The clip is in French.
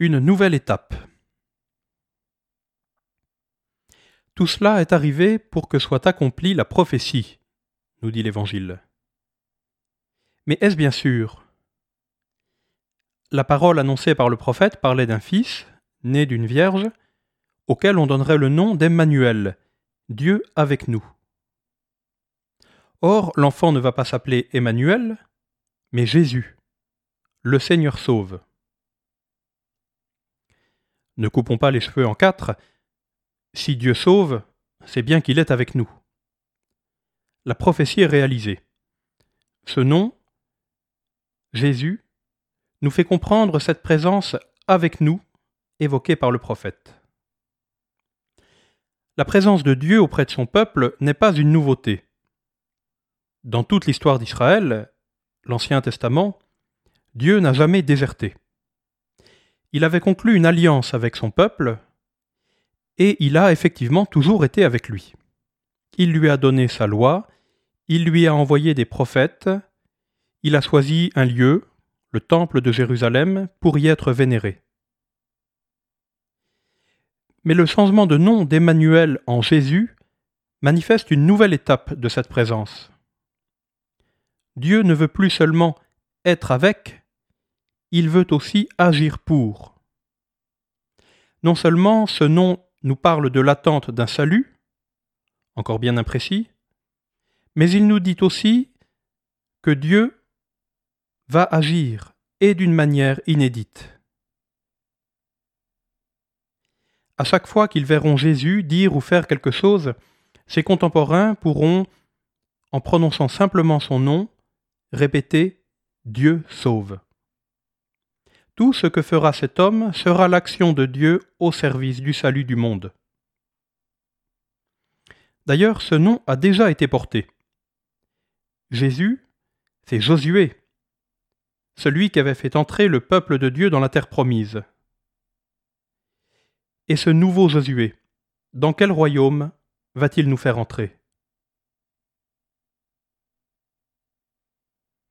Une nouvelle étape. Tout cela est arrivé pour que soit accomplie la prophétie, nous dit l'Évangile. Mais est-ce bien sûr? La parole annoncée par le prophète parlait d'un fils, né d'une vierge, auquel on donnerait le nom d'Emmanuel, Dieu avec nous. Or, l'enfant ne va pas s'appeler Emmanuel, mais Jésus, le Seigneur sauve. Ne coupons pas les cheveux en quatre. Si Dieu sauve, c'est bien qu'il est avec nous. La prophétie est réalisée. Ce nom, Jésus, nous fait comprendre cette présence avec nous évoquée par le prophète. La présence de Dieu auprès de son peuple n'est pas une nouveauté. Dans toute l'histoire d'Israël, l'Ancien Testament, Dieu n'a jamais déserté il avait conclu une alliance avec son peuple, et il a effectivement toujours été avec lui. Il lui a donné sa loi, il lui a envoyé des prophètes, il a choisi un lieu, le temple de Jérusalem, pour y être vénéré. Mais le changement de nom d'Emmanuel en Jésus manifeste une nouvelle étape de cette présence. Dieu ne veut plus seulement être avec, il veut aussi agir pour. Non seulement ce nom nous parle de l'attente d'un salut, encore bien imprécis, mais il nous dit aussi que Dieu va agir et d'une manière inédite. À chaque fois qu'ils verront Jésus dire ou faire quelque chose, ses contemporains pourront, en prononçant simplement son nom, répéter Dieu sauve. Tout ce que fera cet homme sera l'action de Dieu au service du salut du monde. D'ailleurs, ce nom a déjà été porté. Jésus, c'est Josué, celui qui avait fait entrer le peuple de Dieu dans la terre promise. Et ce nouveau Josué, dans quel royaume va-t-il nous faire entrer?